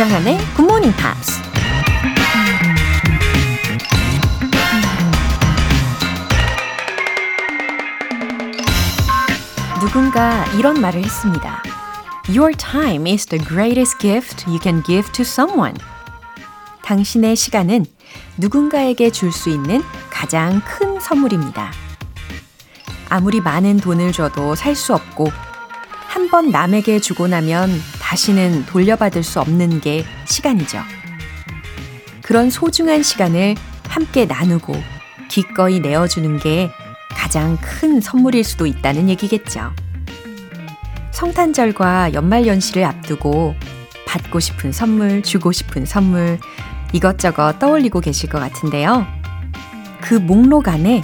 조정현의 Good Morning Pops. 누군가 이런 말을 했습니다. Your time is the greatest gift you can give to someone. 당신의 시간은 누군가에게 줄 수 있는 가장 큰 선물입니다. 아무리 많은 돈을 줘도 살 수 없고 한 번 남에게 주고 나면 다시는 돌려받을 수 없는 게 시간이죠. 그런 소중한 시간을 함께 나누고 기꺼이 내어주는 게 가장 큰 선물일 수도 있다는 얘기겠죠. 성탄절과 연말연시를 앞두고 받고 싶은 선물, 주고 싶은 선물, 이것저것 떠올리고 계실 것 같은데요. 그 목록 안에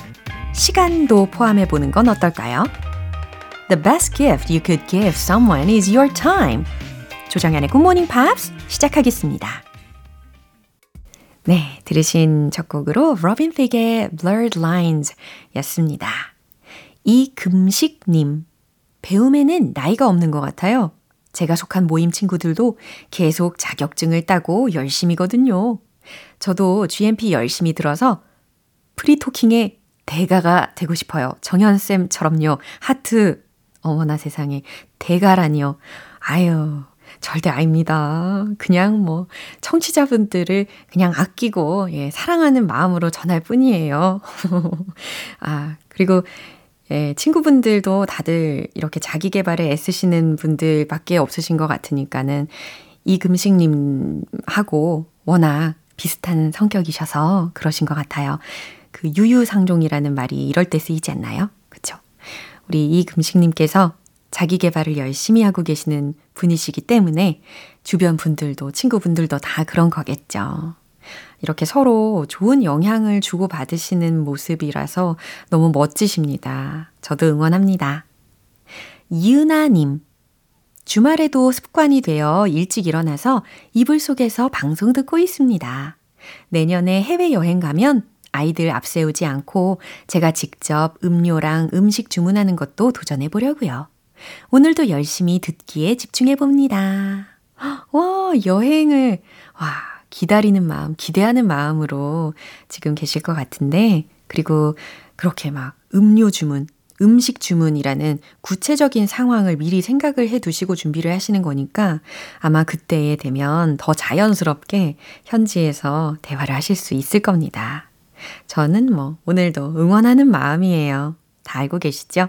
시간도 포함해 보는 건 어떨까요? The best gift you could give someone is your time. 조정현의 굿모닝 팝스 시작하겠습니다. 네, 들으신 첫 곡으로 Robin Thicke의 Blurred Lines 였습니다. 이금식님, 배움에는 나이가 없는 것 같아요. 제가 속한 모임 친구들도 계속 자격증을 따고 열심이거든요. 저도 GMP 열심히 들어서 프리토킹의 대가가 되고 싶어요. 정현쌤처럼요. 하트. 어머나 세상에. 대가라니요. 아유, 절대 아닙니다. 그냥 뭐, 청취자분들을 그냥 아끼고, 예, 사랑하는 마음으로 전할 뿐이에요. 아, 그리고 예, 친구분들도 다들 이렇게 자기 개발에 애쓰시는 분들 밖에 없으신 것 같으니까는 이금식님하고 워낙 비슷한 성격이셔서 그러신 것 같아요. 그 유유상종이라는 말이 이럴 때 쓰이지 않나요? 그쵸? 우리 이금식님께서 자기 개발을 열심히 하고 계시는 분이시기 때문에 주변 분들도 친구분들도 다 그런 거겠죠. 이렇게 서로 좋은 영향을 주고 받으시는 모습이라서 너무 멋지십니다. 저도 응원합니다. 이은아님. 주말에도 습관이 되어 일찍 일어나서 이불 속에서 방송 듣고 있습니다. 내년에 해외여행 가면 아이들 앞세우지 않고 제가 직접 음료랑 음식 주문하는 것도 도전해 보려고요. 오늘도 열심히 듣기에 집중해 봅니다. 와, 여행을, 와, 기다리는 마음, 기대하는 마음으로 지금 계실 것 같은데, 그리고 그렇게 막 음료 주문, 음식 주문이라는 구체적인 상황을 미리 생각을 해 두시고 준비를 하시는 거니까 아마 그때에 되면 더 자연스럽게 현지에서 대화를 하실 수 있을 겁니다. 저는 뭐 오늘도 응원하는 마음이에요. 다 알고 계시죠?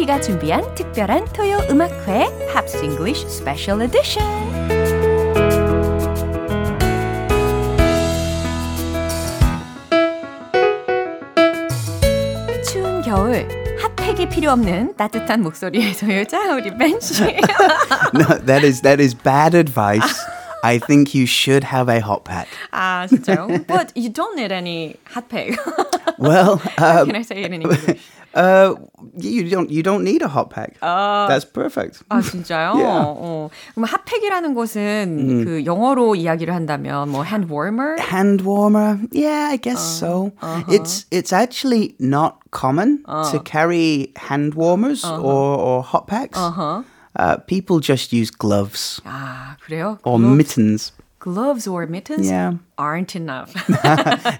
GMP가 준비한 특별한 토요 음악회 팝스 잉글리쉬 스페셜 에디션. 추운 겨울 핫팩이 필요 없는 따뜻한 목소리의 소유자 우리 벤 씨. no, that is that is bad advice. I think you should have a hot pack. 아, 진짜요? But you don't need any hot pack. well, um, can I say it in English? Uh, you don't you don't need a hot pack. 어, That's perfect. 아 진짜요? Yeah. 어, 그럼 핫팩이라는 것은 그 영어로 이야기를 한다면 뭐 hand warmer? Hand warmer, yeah, I guess so. It's it's actually not common to carry hand warmers or, or hot packs. Uh, people just use gloves 아 그래요? or 그럼- mittens. Gloves or mittens Yeah. aren't enough.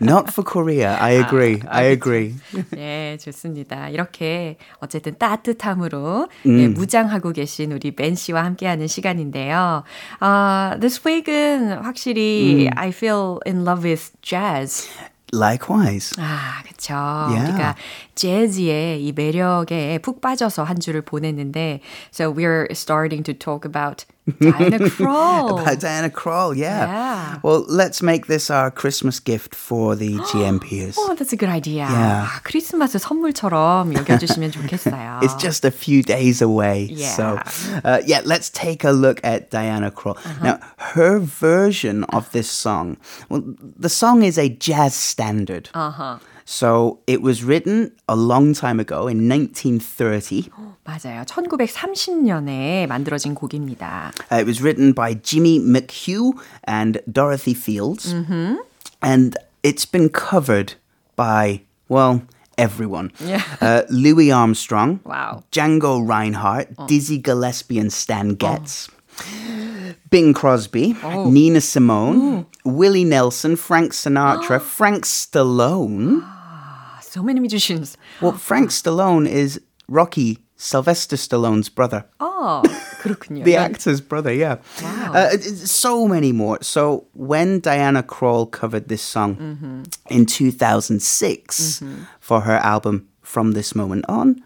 Not for Korea. I agree. I agree. 네, 좋습니다. 이렇게 어쨌든 따뜻함으로 네, 무장하고 계신 우리 벤 씨와 함께하는 시간인데요. 아, this week은 확실히 I feel in love with jazz. Likewise. 아, 그쵸. Yeah. 우리가 재즈의 이 매력에 푹 빠져서 한 주를 보냈는데, so we're starting to talk about Diana Krall. About Diana Krall, yeah. Yeah. Well, let's make this our Christmas gift for the GMPers. Oh, that's a good idea. Yeah. 아, 크리스마스 선물처럼 여겨주시면 좋겠어요. It's just a few days away. Yeah. So, uh, yeah, let's take a look at Diana Krall. Uh-huh. Now, her version of this song, well, the song is a jazz standard. Uh-huh. So, it was written a long time ago in 1930. 맞아요. 1930년에 만들어진 곡입니다. Uh, it was written by Jimmy McHugh and Dorothy Fields. Mm-hmm. And it's been covered by, well, everyone. Yeah. Uh, Louis Armstrong, Wow. Django Reinhardt, Dizzy Gillespie and Stan Getz. Bing Crosby, Nina Simone, Willie Nelson, Frank Sinatra, Frank Stallone. So many musicians. Well, Frank Stallone is Rocky Sylvester Stallone's brother. 어, 그렇군요. The actor's brother, yeah. Uh, it- it's so many more. So when Diana Krall covered this song in 2006 for her album From This Moment On,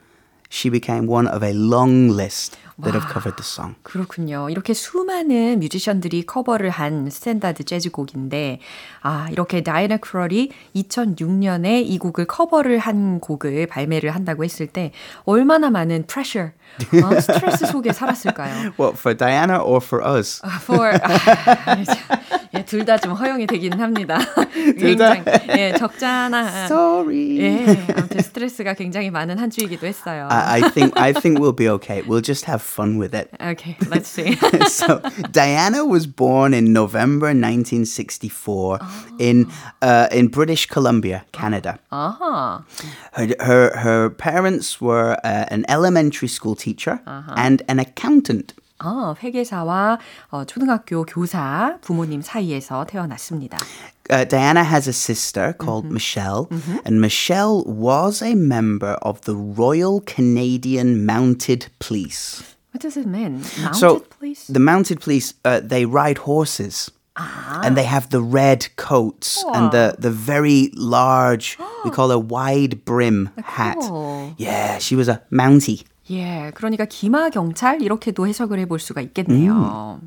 she became one of a long list that have covered the song. 그렇군요. 이렇게 수많은 뮤지션들이 커버를 한 스탠다드 재즈 곡인데, 아, 이렇게 다이나 크럴이 2006년에 이 곡을 커버를 한 곡을 발매를 한다고 했을 때, 얼마나 많은 프레셔, 어, 스트레스 속에 살았을까요? What, for Diana or for us? for 아, 예, 둘다 좀 허용이 되기는 합니다. 굉장히 예, 적잖아. Sorry. 예, 아무튼 스트레스가 굉장히 많은 한 주이기도 했어요. I, I think I think we'll be okay. We'll just have fun with it. Okay, let's see. so Diana was born in November 1964 in uh, in British Columbia, Canada. 아하. Her her, her parents were uh, an elementary school teacher and an accountant. 어, 회계사와 어, 초등학교 교사 부모님 사이에서 태어났습니다. Uh, Diana has a sister called Michelle, and Michelle was a member of the Royal Canadian Mounted Police. What does it mean? Mounted so police? the mounted police, uh, they ride horses. And they have the red coats and the, the very large, we call a wide brim hat. cool. Yeah, she was a Mountie. 예, 그러니까 기마 경찰 이렇게도 해석을 해볼 수가 있겠네요.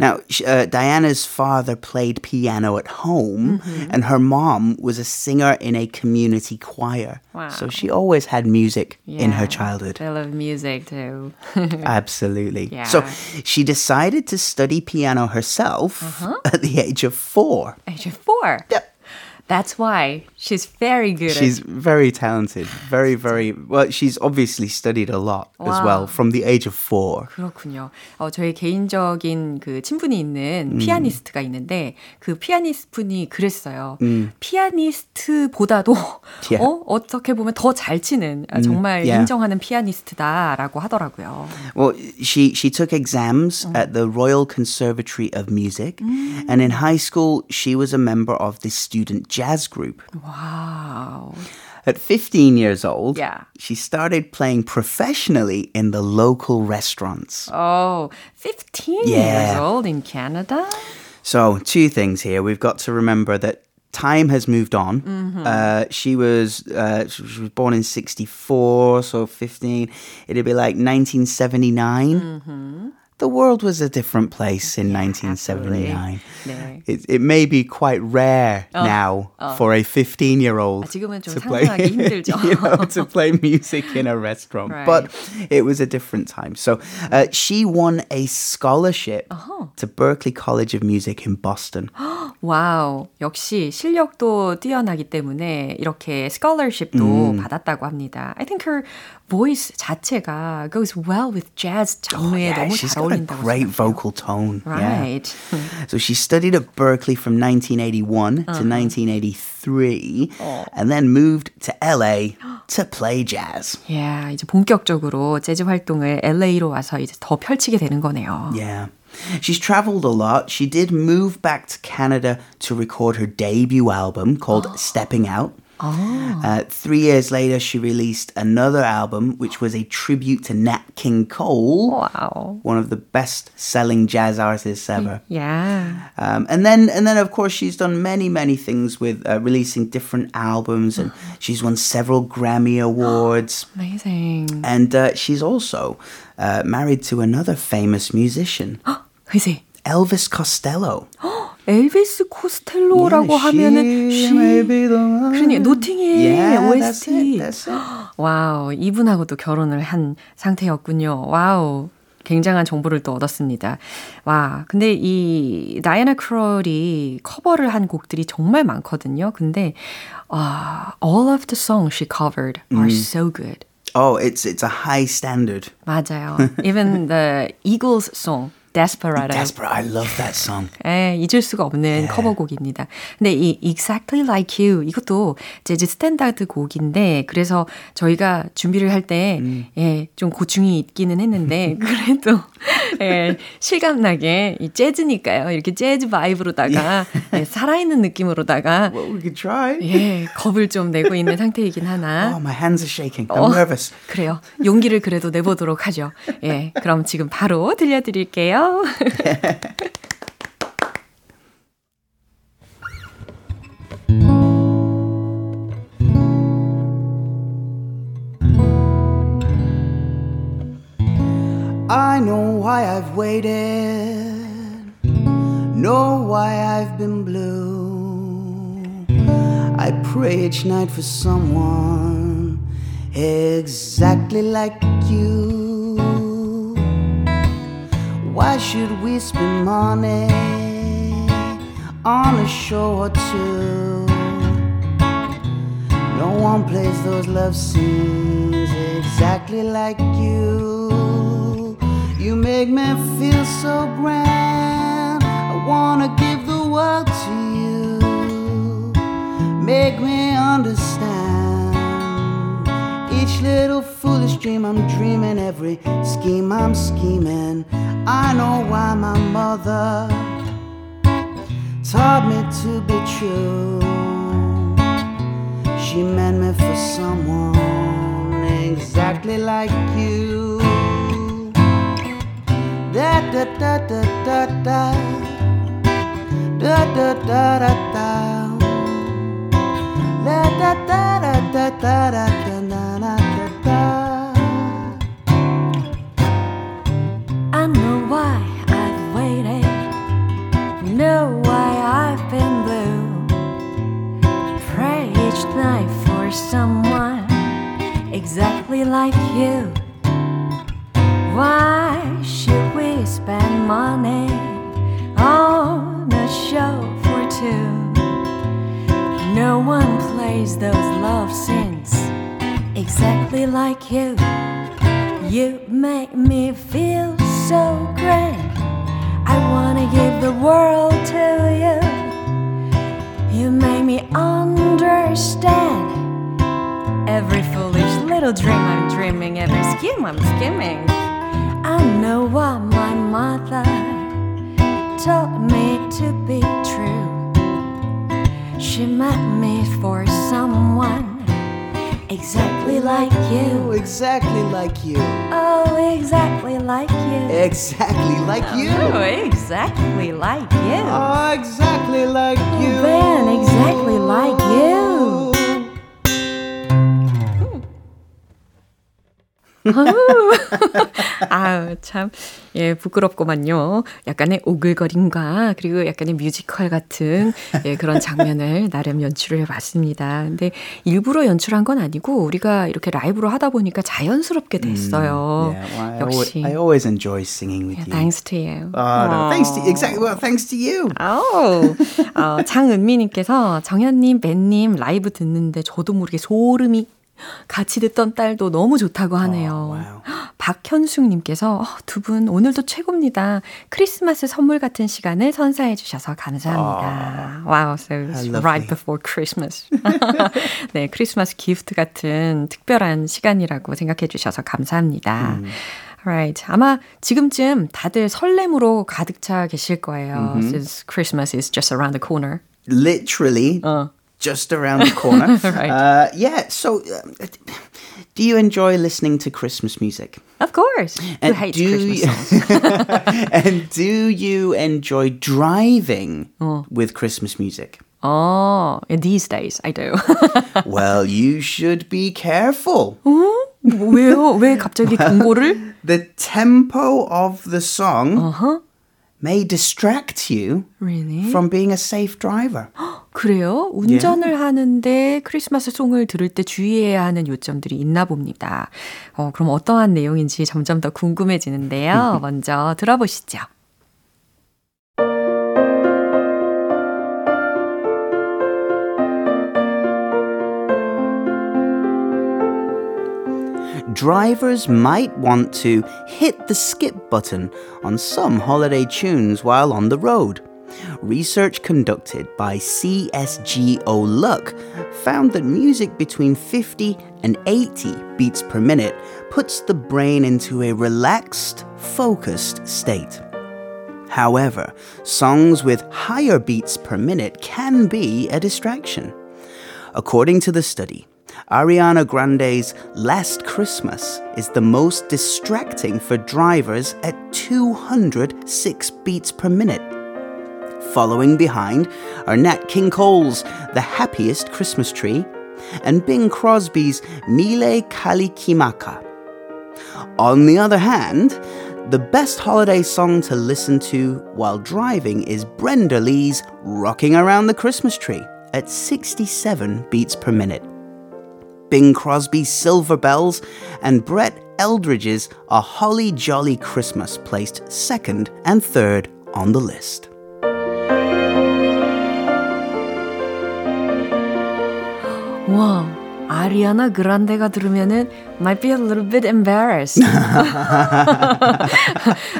Now, sh- uh, Diana's father played piano at home, and her mom was a singer in a community choir. Wow. So she always had music in her Yeah, childhood. They love music too. Absolutely. Yeah. So she decided to study piano herself at the age of four. Age of four. Yep. That's why she's very good She's at very talented. Very, very well. She's obviously studied a lot as well from the age of four. 그렇군요. 어, 저희 개인적인 그 친분이 있는 피아니스트가 있는데 그 피아니스트 분이 그랬어요. 피아니스트보다도 Yeah. 어, 어떻게 보면 더 잘 치는 아, 정말 yeah. 인정하는 피아니스트다라고 하더라고요. Well, she she took exams at the Royal Conservatory of Music, and in high school she was a member of the student jazz group. Wow. At 15 years old, Yeah. she started playing professionally in the local restaurants. Oh, 15 years old in Canada? So, two things here. We've got to remember that time has moved on. Uh, she was uh, she was born in 64, so 15. It'd be like 1979 The world was a different place in 1979. 네. It, it may be quite rare now for a 15 year old 아, 지금은 좀 to play, 상상하기 힘들죠. you know, to play music in a restaurant. Right. But it was a different time. So uh, she won a scholarship to Berklee College of Music in Boston. 와우. 역시 실력도 뛰어나기 때문에 이렇게 scholarship도 받았다고 합니다. I think her voice 자체가 goes well with jazz 장르에 yeah, 너무 she's 잘 got a 어울린다고 great 생각해요. vocal tone. Yeah. Right. So she studied at Berkeley from 1981 to 1983 and then moved to LA to play jazz. yeah, 이제 본격적으로 재즈 활동을 LA로 와서 이제 더 펼치게 되는 거네요. Yeah. She's traveled a lot. She did move back to Canada to record her debut album called Stepping Out. Oh. Uh, three years later, she released another album, which was a tribute to Nat King Cole, Wow. one of the best-selling jazz artists ever. Yeah. Um, and then, and then, of course, she's done many, many things with uh, releasing different albums, and she's won several Grammy awards. Amazing. And uh, she's also uh, married to another famous musician, Who's he? Elvis Costello. 엘비스 코스텔로라고 Yeah, 하면은 she. 그러니 노팅힐 Yeah, that's OST. it, that's it. Wow, 이분하고도 결혼을 한 상태였군요. Wow. 굉장한 정보를 또 얻었습니다. 와, 근데 이 다이애나 크롤이 커버를 한 곡들이 정말 많거든요. 근데 아, all of the songs she covered are so good. Oh, it's it's a high standard. 맞아요. Even the Eagles song, Desperado. Desperate. I love that song. 예, 잊을 수가 없는 커버곡입니다. 근데 이 Exactly Like You 이것도 재즈 스탠다드 곡인데 그래서 저희가 준비를 할때 예, 좀 고충이 있기는 했는데 그래도 예, 실감나게 이 재즈니까요. 이렇게 재즈 바이브로다가 예, 살아있는 느낌으로다가 Well, we could try. 예, 겁을 좀 내고 있는 상태이긴 하나 Oh, my hands are shaking. I'm 어, nervous. 그래요. 용기를 그래도 내보도록 하죠. 예, 그럼 지금 바로 들려드릴게요. I know why I've waited, know why I've been blue. I pray each night for someone exactly like you. Why should we spend money on a show or two? No one plays those love scenes exactly like you. You make me feel so grand. I wanna give the world to you. Make me understand each little foolish dream I'm dreaming, every scheme I'm scheming. I know why my mother taught me to be true. She meant me for someone exactly like you. Da da da da da da da da da da da. La da da da da da da da da like you. Why should we spend money on a show for two? No one plays those love scenes exactly like you. You make me feel so grand. I wanna give the world to you. You make me understand little dream I'm dreaming, every scheme I'm scheming. I know what my mother taught me to be true. She meant me for someone exactly like Oh, you. exactly like you. Oh, exactly like you. Exactly like you. Oh, exactly like you. Oh, exactly like you. Ben, exactly like you. 아우, 참, 예, 부끄럽구만요. 약간의 오글거림과 그리고 약간의 뮤지컬 같은 예, 그런 장면을 나름 연출을 해봤습니다. 근데 일부러 연출한 건 아니고 우리가 이렇게 라이브로 하다 보니까 자연스럽게 됐어요. Yeah, well, I, always, 역시. I always enjoy singing with you. Thanks to you. Oh, no, thanks to exactly. Well, thanks to you. 어, 장은미님께서 정현님, 벤님 라이브 듣는데 저도 모르게 소름이 같이 듣던 딸도 너무 좋다고 하네요. Oh, wow. 박현숙님께서 어, 두분 오늘도 최고입니다. 크리스마스 선물 같은 시간을 선사해 주셔서 감사합니다. Wow, so it's lovely. right before Christmas. 네, 크리스마스 gift 같은 특별한 시간이라고 생각해 주셔서 감사합니다. Right. 아마 지금쯤 다들 설렘으로 가득 차 계실 거예요. Mm-hmm. Since Christmas is just around the corner. Literally, Uh. just around the corner. Right. uh, yeah. So, uh, do you enjoy listening to Christmas music? Of course. Who And hates do Christmas you- songs? and do you enjoy driving with Christmas music? Oh, these days I do. well, you should be careful. 왜요? 왜 갑자기 경고를? The tempo of the song May distract you Really? from being a safe driver. 그래요? 운전을 하는데 크리스마스 송을 들을 때 주의해야 하는 요점들이 있나 봅니다. 어, 그럼 어떠한 내용인지 점점 더 궁금해지는데요. 먼저 들어보시죠. Drivers might want to hit the skip button on some holiday tunes while on the road. Research conducted by CSGO Luck found that music between 50 and 80 beats per minute puts the brain into a relaxed, focused state. However, songs with higher beats per minute can be a distraction. According to the study, Ariana Grande's Last Christmas is the most distracting for drivers at 206 beats per minute. Following behind are Nat King Cole's The Happiest Christmas Tree and Bing Crosby's Mile Kalikimaka. On the other hand, the best holiday song to listen to while driving is Brenda Lee's Rocking Around the Christmas Tree at 67 beats per minute. Bing Crosby's Silver Bells and Brett Eldridge's A Holly Jolly Christmas placed second and third on the list. 와, 아리아나 그란데가 들으면은 might be a little bit embarrassed.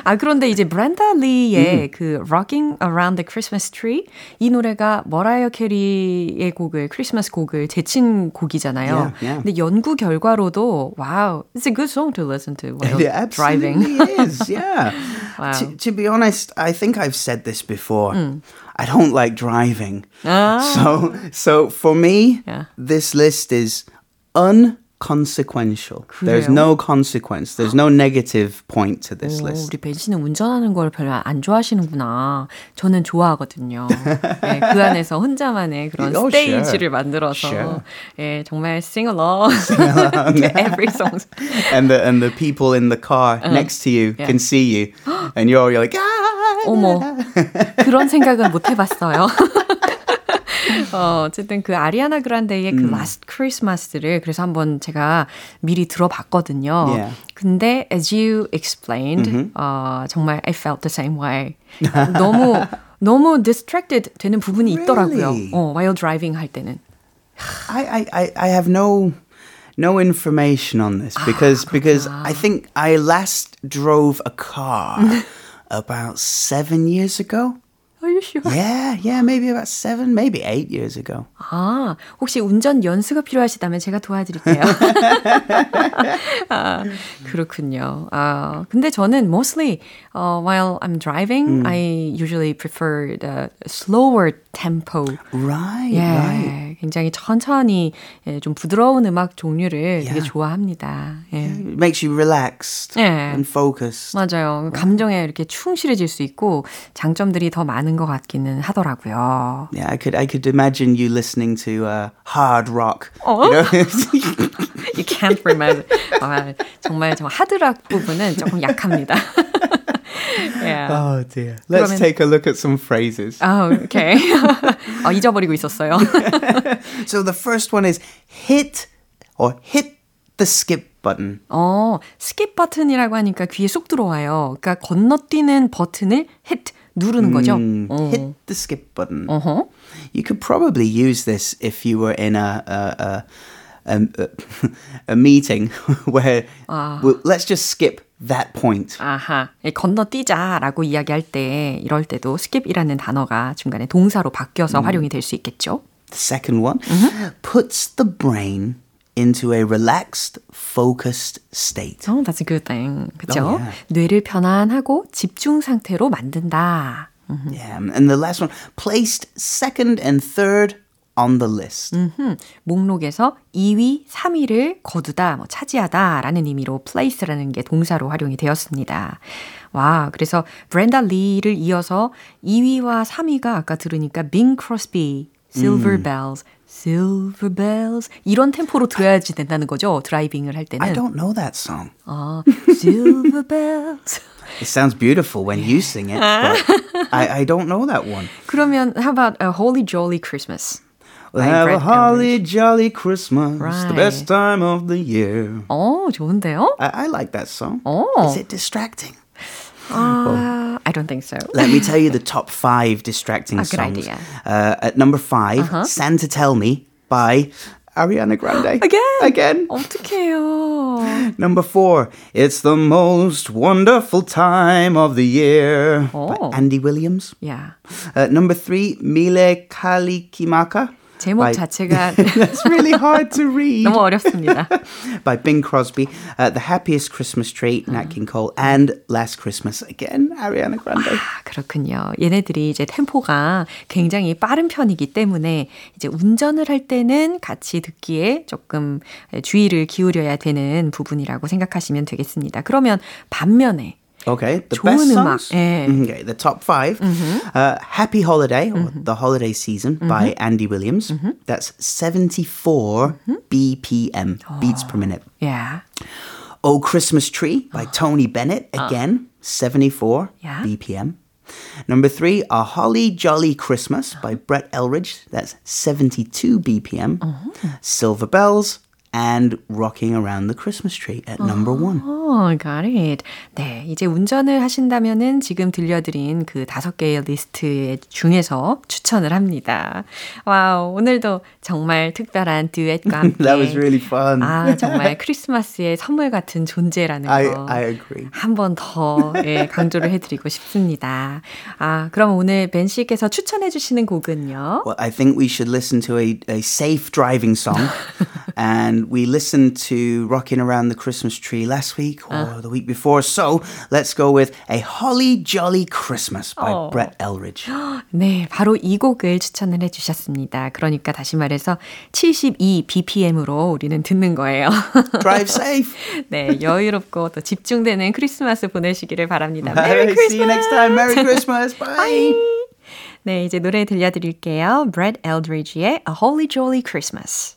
아 그런데 이제 브렌다 리의 그 Rocking Around the Christmas Tree 이 노래가 머라이어 캐리의 곡을 크리스마스 곡을 제친 곡이잖아요. Yeah, yeah. 근데 연구 결과로도 wow, it's a good song to listen to while It driving. absolutely is, yeah. Wow. To, to be honest, I think I've said this before. I don't like driving. So, so for me, Yeah. this list is unconsequential. There's 그래요? no consequence. There's no negative point to this 오, list. 우리 벤 씨는 운전하는 걸 별로 안 좋아하시는구나. 저는 좋아하거든요. 네, 그 안에서 혼자만의 그런 Oh, 스테이지를 sure. 만들어서 Sure. 예, 정말 sing along to every song. and the and the people in the car next to you Yeah. can see you, and you're you're like ah. 어머, 그런 생각은 못 해봤어요. 어, 어쨌든 그 아리아나 그란데의 그 Last Christmas를 그래서 한번 제가 미리 들어봤거든요. Yeah. 근데 as you explained, 어, 정말 I felt the same way. 너무 너무 distracted 되는 부분이 있더라고요. Really? 어, while driving 할 때는. I, I, I, I have no no information on this because because I think I last drove a car about seven years ago. Are you sure? Yeah, yeah, maybe about seven, maybe eight years ago. 아, 혹시 운전 연수가 필요하시다면 제가 도와드릴게요. 아, 그렇군요. 아, 근데 저는 mostly uh, while I'm driving, I usually prefer the slower tempo. Right, 예, right. 굉장히 천천히 예, 좀 부드러운 음악 종류를 되게 Yeah. 좋아합니다. 예. It makes you relaxed Yeah. and focused. 맞아요. 감정에 이렇게 충실해질 수 있고 장점들이 더 많은 것 같기는 하더라고요. Yeah, I could I could imagine you listening to uh, hard rock. Oh. You know? You can't remember. 아, 정말 저 하드락 부분은 조금 약합니다. yeah. oh dear. Let's 그러면- take a look at some phrases. 아, 오케이. 아, 잊어버리고 있었어요. So the first one is hit or hit the skip button. 어, 스킵 버튼이라고 하니까 귀에 쏙 들어와요. 그러니까 건너뛰는 버튼을 hit 누르는 거죠. Mm, 어. Hit the skip button. 어허. You could probably use this if you were in a a, a, a, a meeting where well, let's just skip that point. 아하. 예, 건너뛰자라고 이야기할 때 이럴 때도 skip이라는 단어가 중간에 동사로 바뀌어서 활용이 될 수 있겠죠. The second one puts the brain into a relaxed, focused state. Oh, that's a good thing. 그죠? Oh, yeah. 뇌를 편안하고 집중 상태로 만든다. Yeah, and the last one, placed second and third on the list. 음, 목록에서 2위, 3위를 거두다, 뭐 차지하다라는 의미로 place라는 게 동사로 활용이 되었습니다. 와, 그래서 브렌다 리를 이어서 2위와 3위가 아까 들으니까 Bing Crosby, Silver Bells, Silver Bells 이런 템포로 들어야지 된다는 거죠. 드라이빙을 할 때는. I don't know that song. 아, Silver Bells. It sounds beautiful when you sing it, but I, I don't know that one. 그러면 how about a Holy Jolly Christmas? We'll by have a Brett holly jolly Christmas, the Right. best time of the year. 어, 좋은데요? I, I like that song. 어. Is it distracting? 아, I don't think so. Let me tell you the top five distracting A good songs. idea. Uh, at number 5 Santa Tell Me by Ariana Grande. Again? Again. 어떡해요. Number four, It's the Most Wonderful Time of the Year by Oh. Andy Williams. 야, Uh, number three, Mile Kalikimaka. 제목 자체가 That's really hard to read. 너무 어렵습니다. by Bing Crosby. Uh, the Happiest Christmas Tree, Nat King Cole. And Last Christmas, again, Ariana Grande. 아, 그렇군요. 얘네들이 이제 템포가 굉장히 빠른 편이기 때문에 이제 운전을 할 때는 같이 듣기에 조금 주의를 기울여야 되는 부분이라고 생각하시면 되겠습니다. 그러면 반면에 Okay, the 좋은 best 음악, songs. 예. Okay, the top 5 Uh, Happy Holiday or The Holiday Season by Andy Williams. That's 74 BPM, beats per minute. 야, Oh Christmas Tree by Tony Bennett. Again, 74 Yeah. BPM. Number three, A Holly Jolly Christmas by Brett Elridge. That's 72 BPM. Silver Bells and Rocking Around the Christmas Tree at number one. 어, got it. 네, 이제 운전을 하신다면은 지금 들려드린 그 다섯 개의 리스트 중에서 추천을 합니다. 와우, 오늘도 정말 특별한 듀엣과 함께 That was really fun. 아, 정말 크리스마스의 선물 같은 존재라는 I, 거. I agree. 한번 더 예, 강조를 해드리고 싶습니다. 아, 그럼 오늘 벤 씨께서 추천해 주시는 곡은요? Well, I think we should listen to a, a safe driving song. and we listened to Rocking Around the Christmas Tree last week or the week before. So let's go with A Holly Jolly Christmas by Oh. Brett Elridge. 네, 바로 이 곡을 추천을 해 주셨습니다. 그러니까 다시 말해서 72 BPM으로 우리는 듣는 거예요. Drive safe. 네, 여유롭고 또 집중되는 크리스마스 보내시기를 바랍니다. 메리 See you next time. Merry Christmas. Bye. 네, 이제 노래 들려드릴게요. Brad Eldridge의 A Holy Jolly Christmas.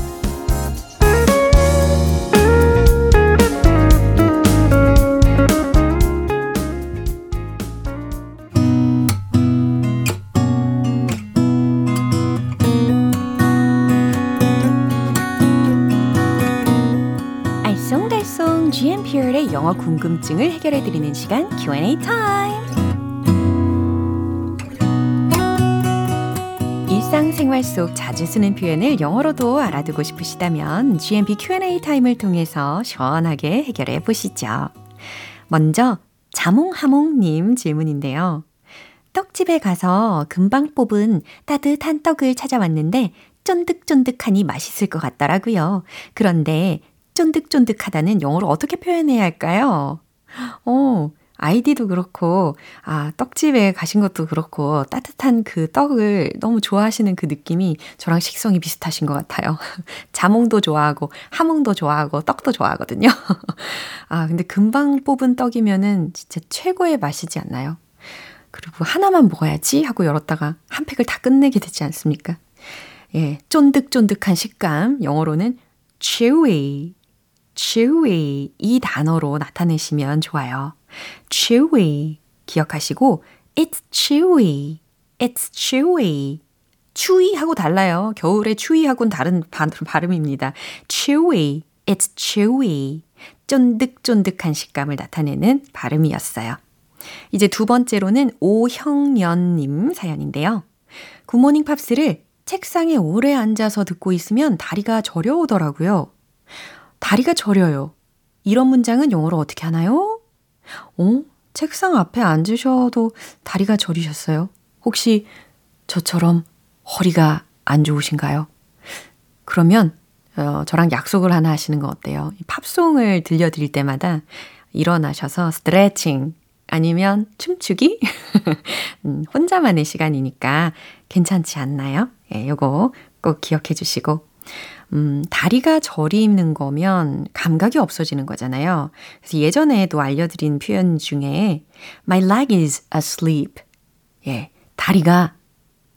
영어 궁금증을 해결해 드리는 시간 Q&A 타임. 일상생활 속 자주 쓰는 표현을 영어로도 알아두고 싶으시다면 GMP Q&A 타임을 통해서 시원하게 해결해 보시죠. 먼저 자몽하몽님 질문인데요. 떡집에 가서 금방 뽑은 따뜻한 떡을 찾아왔는데 쫀득쫀득하니 맛있을 것 같더라고요. 그런데 쫀득쫀득하다는 영어로 어떻게 표현해야 할까요? 어, 아이디도 그렇고, 아, 떡집에 가신 것도 그렇고, 따뜻한 그 떡을 너무 좋아하시는 그 느낌이 저랑 식성이 비슷하신 것 같아요. 자몽도 좋아하고, 하몽도 좋아하고, 떡도 좋아하거든요. 아, 근데 금방 뽑은 떡이면은 진짜 최고의 맛이지 않나요? 그리고 하나만 먹어야지 하고 열었다가 한 팩을 다 끝내게 되지 않습니까? 예, 쫀득쫀득한 식감, 영어로는 chewy, chewy 이 단어로 나타내시면 좋아요. chewy 기억하시고 it's chewy, it's chewy 추위하고 달라요. 겨울에 추위하고는 다른 바, 발음입니다. chewy, it's chewy 쫀득쫀득한 식감을 나타내는 발음이었어요. 이제 두 번째로는 오형연님 사연인데요. 굿모닝 팝스를 책상에 오래 앉아서 듣고 있으면 다리가 저려오더라고요. 다리가 저려요. 이런 문장은 영어로 어떻게 하나요? 어? 책상 앞에 앉으셔도 다리가 저리셨어요? 혹시 저처럼 허리가 안 좋으신가요? 그러면 어, 저랑 약속을 하나 하시는 거 어때요? 팝송을 들려드릴 때마다 일어나셔서 스트레칭 아니면 춤추기? 음, 혼자만의 시간이니까 괜찮지 않나요? 예, 요거 꼭 기억해 주시고. 음, 다리가 저리는 거면 감각이 없어지는 거잖아요. 그래서 예전에도 알려드린 표현 중에 My leg is asleep. 예, 다리가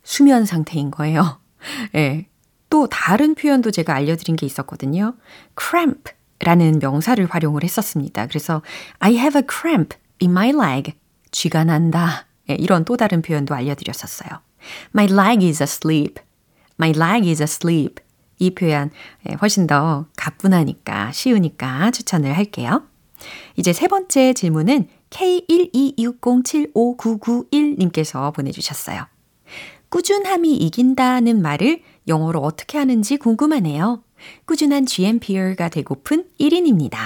수면 상태인 거예요. 예, 또 다른 표현도 제가 알려드린 게 있었거든요. cramp 라는 명사를 활용을 했었습니다. 그래서 I have a cramp in my leg. 쥐가 난다. 예, 이런 또 다른 표현도 알려드렸었어요. My leg is asleep. My leg is asleep. 이 표현 예, 훨씬 더 가뿐하니까 쉬우니까 추천을 할게요. 이제 세 번째 질문은 K126075991님께서 보내주셨어요. 꾸준함이 이긴다는 말을 영어로 어떻게 하는지 궁금하네요. 꾸준한 GMPR가 되고픈 1인입니다.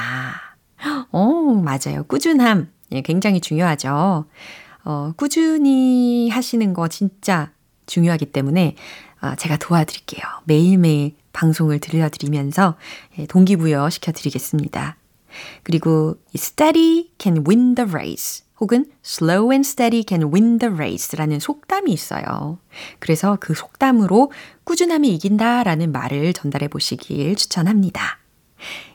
어, 맞아요. 꾸준함. 예, 굉장히 중요하죠. 어, 꾸준히 하시는 거 진짜 중요하기 때문에 어, 제가 도와드릴게요. 매일매일 방송을 들려드리면서 예, 동기부여 시켜드리겠습니다. 그리고 steady can win the race. 혹은 slow and steady can win the race라는 속담이 있어요. 그래서 그 속담으로 꾸준함이 이긴다 라는 말을 전달해 보시길 추천합니다.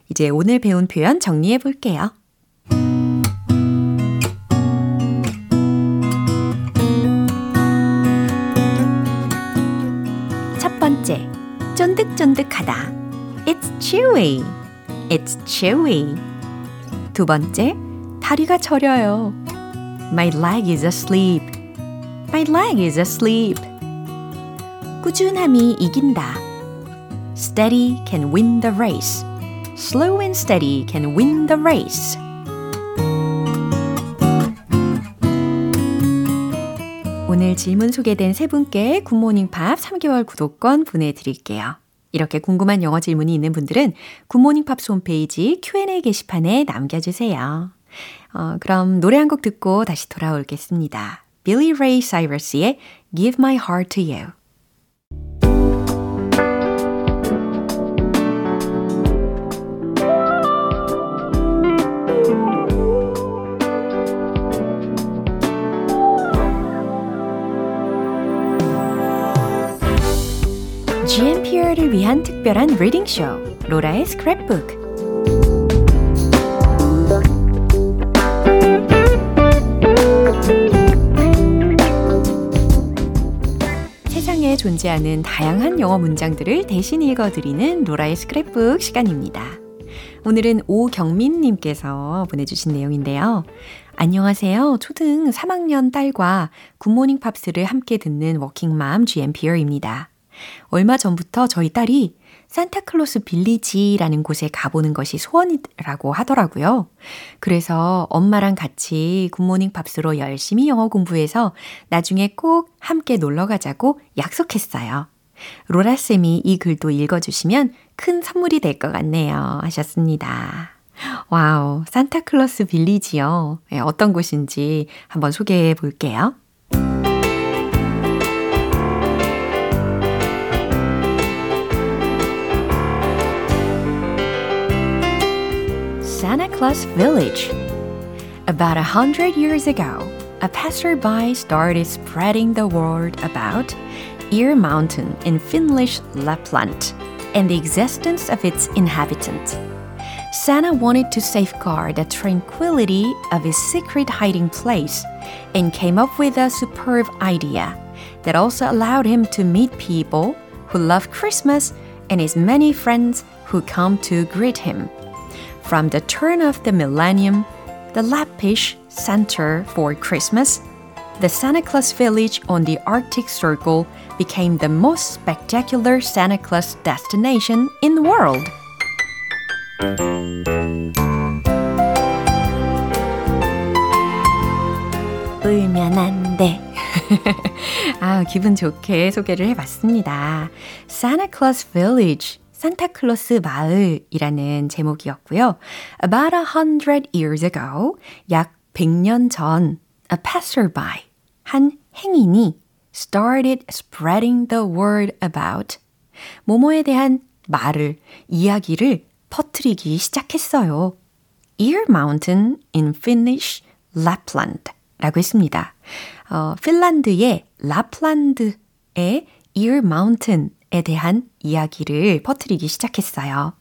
이제 오늘 배운 표현 정리해 볼게요. 쫀득쫀득하다. It's chewy. It's chewy. 두 번째, 다리가 저려요. My leg is asleep. My leg is asleep. 꾸준함이 이긴다. Steady can win the race. Slow and steady can win the race. 오늘 질문 소개된 세 분께 굿모닝 팝스 3개월 구독권 보내드릴게요. 이렇게 궁금한 영어 질문이 있는 분들은 굿모닝 팝스 홈페이지 Q&A 게시판에 남겨주세요. 어, 그럼 노래 한 곡 듣고 다시 돌아올겠습니다. Billy Ray Cyrus의 Give My Heart to You. GMPR를 위한 특별한 리딩 쇼, 로라의 스크랩북. 세상에 존재하는 다양한 영어 문장들을 대신 읽어드리는 로라의 스크랩북 시간입니다. 오늘은 오경민님께서 보내주신 내용인데요. 안녕하세요. 초등 3학년 딸과 굿모닝 팝스를 함께 듣는 워킹맘 GMPR입니다. 얼마 전부터 저희 딸이 산타클로스 빌리지라는 곳에 가보는 것이 소원이라고 하더라고요. 그래서 엄마랑 같이 굿모닝 팝스로 열심히 영어 공부해서 나중에 꼭 함께 놀러 가자고 약속했어요. 로라쌤이 이 글도 읽어주시면 큰 선물이 될 것 같네요. 하셨습니다. 와우, 산타클로스 빌리지요. 네, 어떤 곳인지 한번 소개해 볼게요. Village. About a hundred years ago, a passerby started spreading the word about Ear Mountain in Finnish Lapland and the existence of its inhabitant. Santa wanted to safeguard the tranquility of his secret hiding place and came up with a superb idea that also allowed him to meet people who love Christmas and his many friends who come to greet him. From the turn of the millennium, the Lappish Center for Christmas, the Santa Claus village on the Arctic Circle became the most spectacular Santa Claus destination in the world. 울면 안 돼. 아, 기분 좋게 소개를 해봤습니다. Santa Claus Village. 산타클로스 마을이라는 제목이었고요. About a hundred years ago, 약 100년 전, a passerby, 한 행인이 started spreading the word about 모모에 대한 말을, 이야기를 퍼뜨리기 시작했어요. Ear Mountain in Finnish, Lapland 라고 했습니다. 어, 핀란드의 라플란드의 Ear Mountain에 대한 이야기를 퍼뜨리기 시작했어요.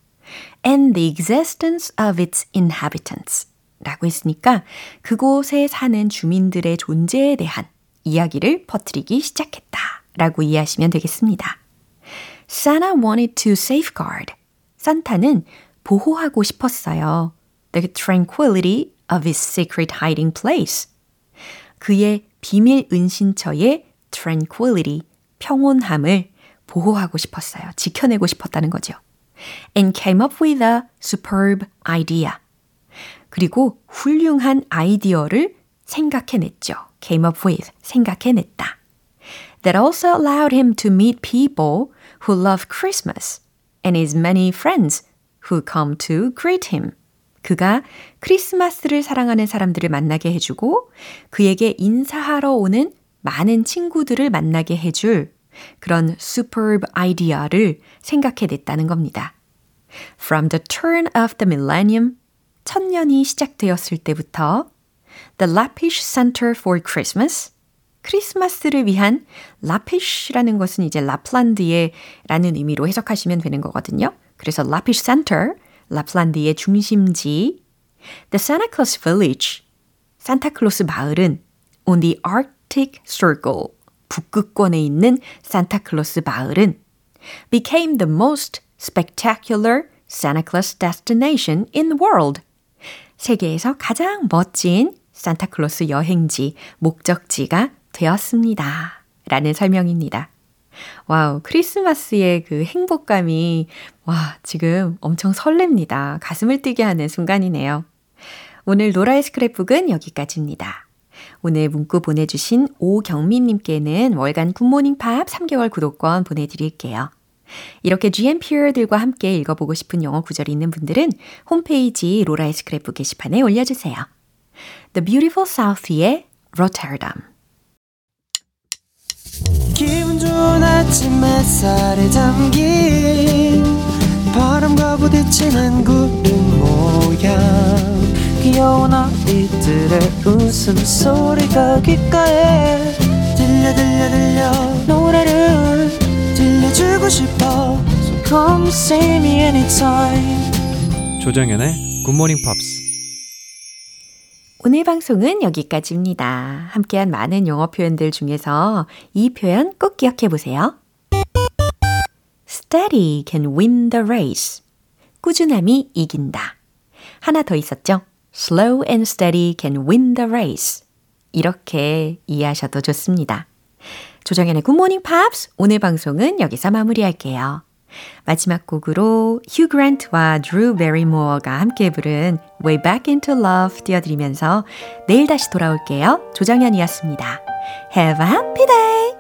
And the existence of its inhabitants 라고 했으니까 그곳에 사는 주민들의 존재에 대한 이야기를 퍼뜨리기 시작했다 라고 이해하시면 되겠습니다. Santa wanted to safeguard. 산타는 보호하고 싶었어요. The tranquility of his secret hiding place. 그의 비밀 은신처의 tranquility, 평온함을 보호하고 싶었어요. 지켜내고 싶었다는 거죠. And came up with a superb idea. 그리고 훌륭한 아이디어를 생각해냈죠. came up with, 생각해냈다. That also allowed him to meet people who love Christmas and his many friends who come to greet him. 그가 크리스마스를 사랑하는 사람들을 만나게 해주고 그에게 인사하러 오는 많은 친구들을 만나게 해줄 그런 superb 아이디어를 생각해냈다는 겁니다. From the turn of the millennium, 천년이 시작되었을 때부터 The Lappish Center for Christmas, 크리스마스를 위한 Lappish라는 것은 이제 라플란드의 라는 의미로 해석하시면 되는 거거든요. 그래서 Lappish center, 라플란드의 중심지, The Santa Claus Village, 산타클로스 마을은 on the Arctic Circle, 북극권에 있는 산타클로스 마을은 became the most spectacular Santa Claus destination in the world. 세계에서 가장 멋진 산타클로스 여행지, 목적지가 되었습니다. 라는 설명입니다. 와우, 크리스마스의 그 행복감이, 와, 지금 엄청 설렙니다. 가슴을 뛰게 하는 순간이네요. 오늘 로라의 스크랩북은 여기까지입니다. 오늘 문구 보내주신 오경민님께는 월간 굿모닝 팝스 3개월 구독권 보내드릴게요. 이렇게 GMPer들과 함께 읽어보고 싶은 영어 구절이 있는 분들은 홈페이지 로라의 스크랩북 게시판에 올려주세요. The Beautiful South의 Rotterdam 기분 좋은 아침 햇살에 담긴 바람과 부딪히는 구름 모양 귀여운 아이들의 웃음소리가 귓가에 들려 들려 들려 노래를 들려주고 싶어 So come see me anytime 조정현의 굿모닝 팝스 오늘 방송은 여기까지입니다. 함께한 많은 영어 표현들 중에서 이 표현 꼭 기억해 보세요. Steady can win the race. 꾸준함이 이긴다. 하나 더 있었죠? Slow and steady can win the race. 이렇게 이해하셔도 좋습니다. 조정현의 굿모닝 팝스 오늘 방송은 여기서 마무리할게요. 마지막 곡으로 휴 그랜트와 드루 베리모어가 함께 부른 Way Back Into Love 띄워드리면서 내일 다시 돌아올게요. 조정현이었습니다. Have a happy day!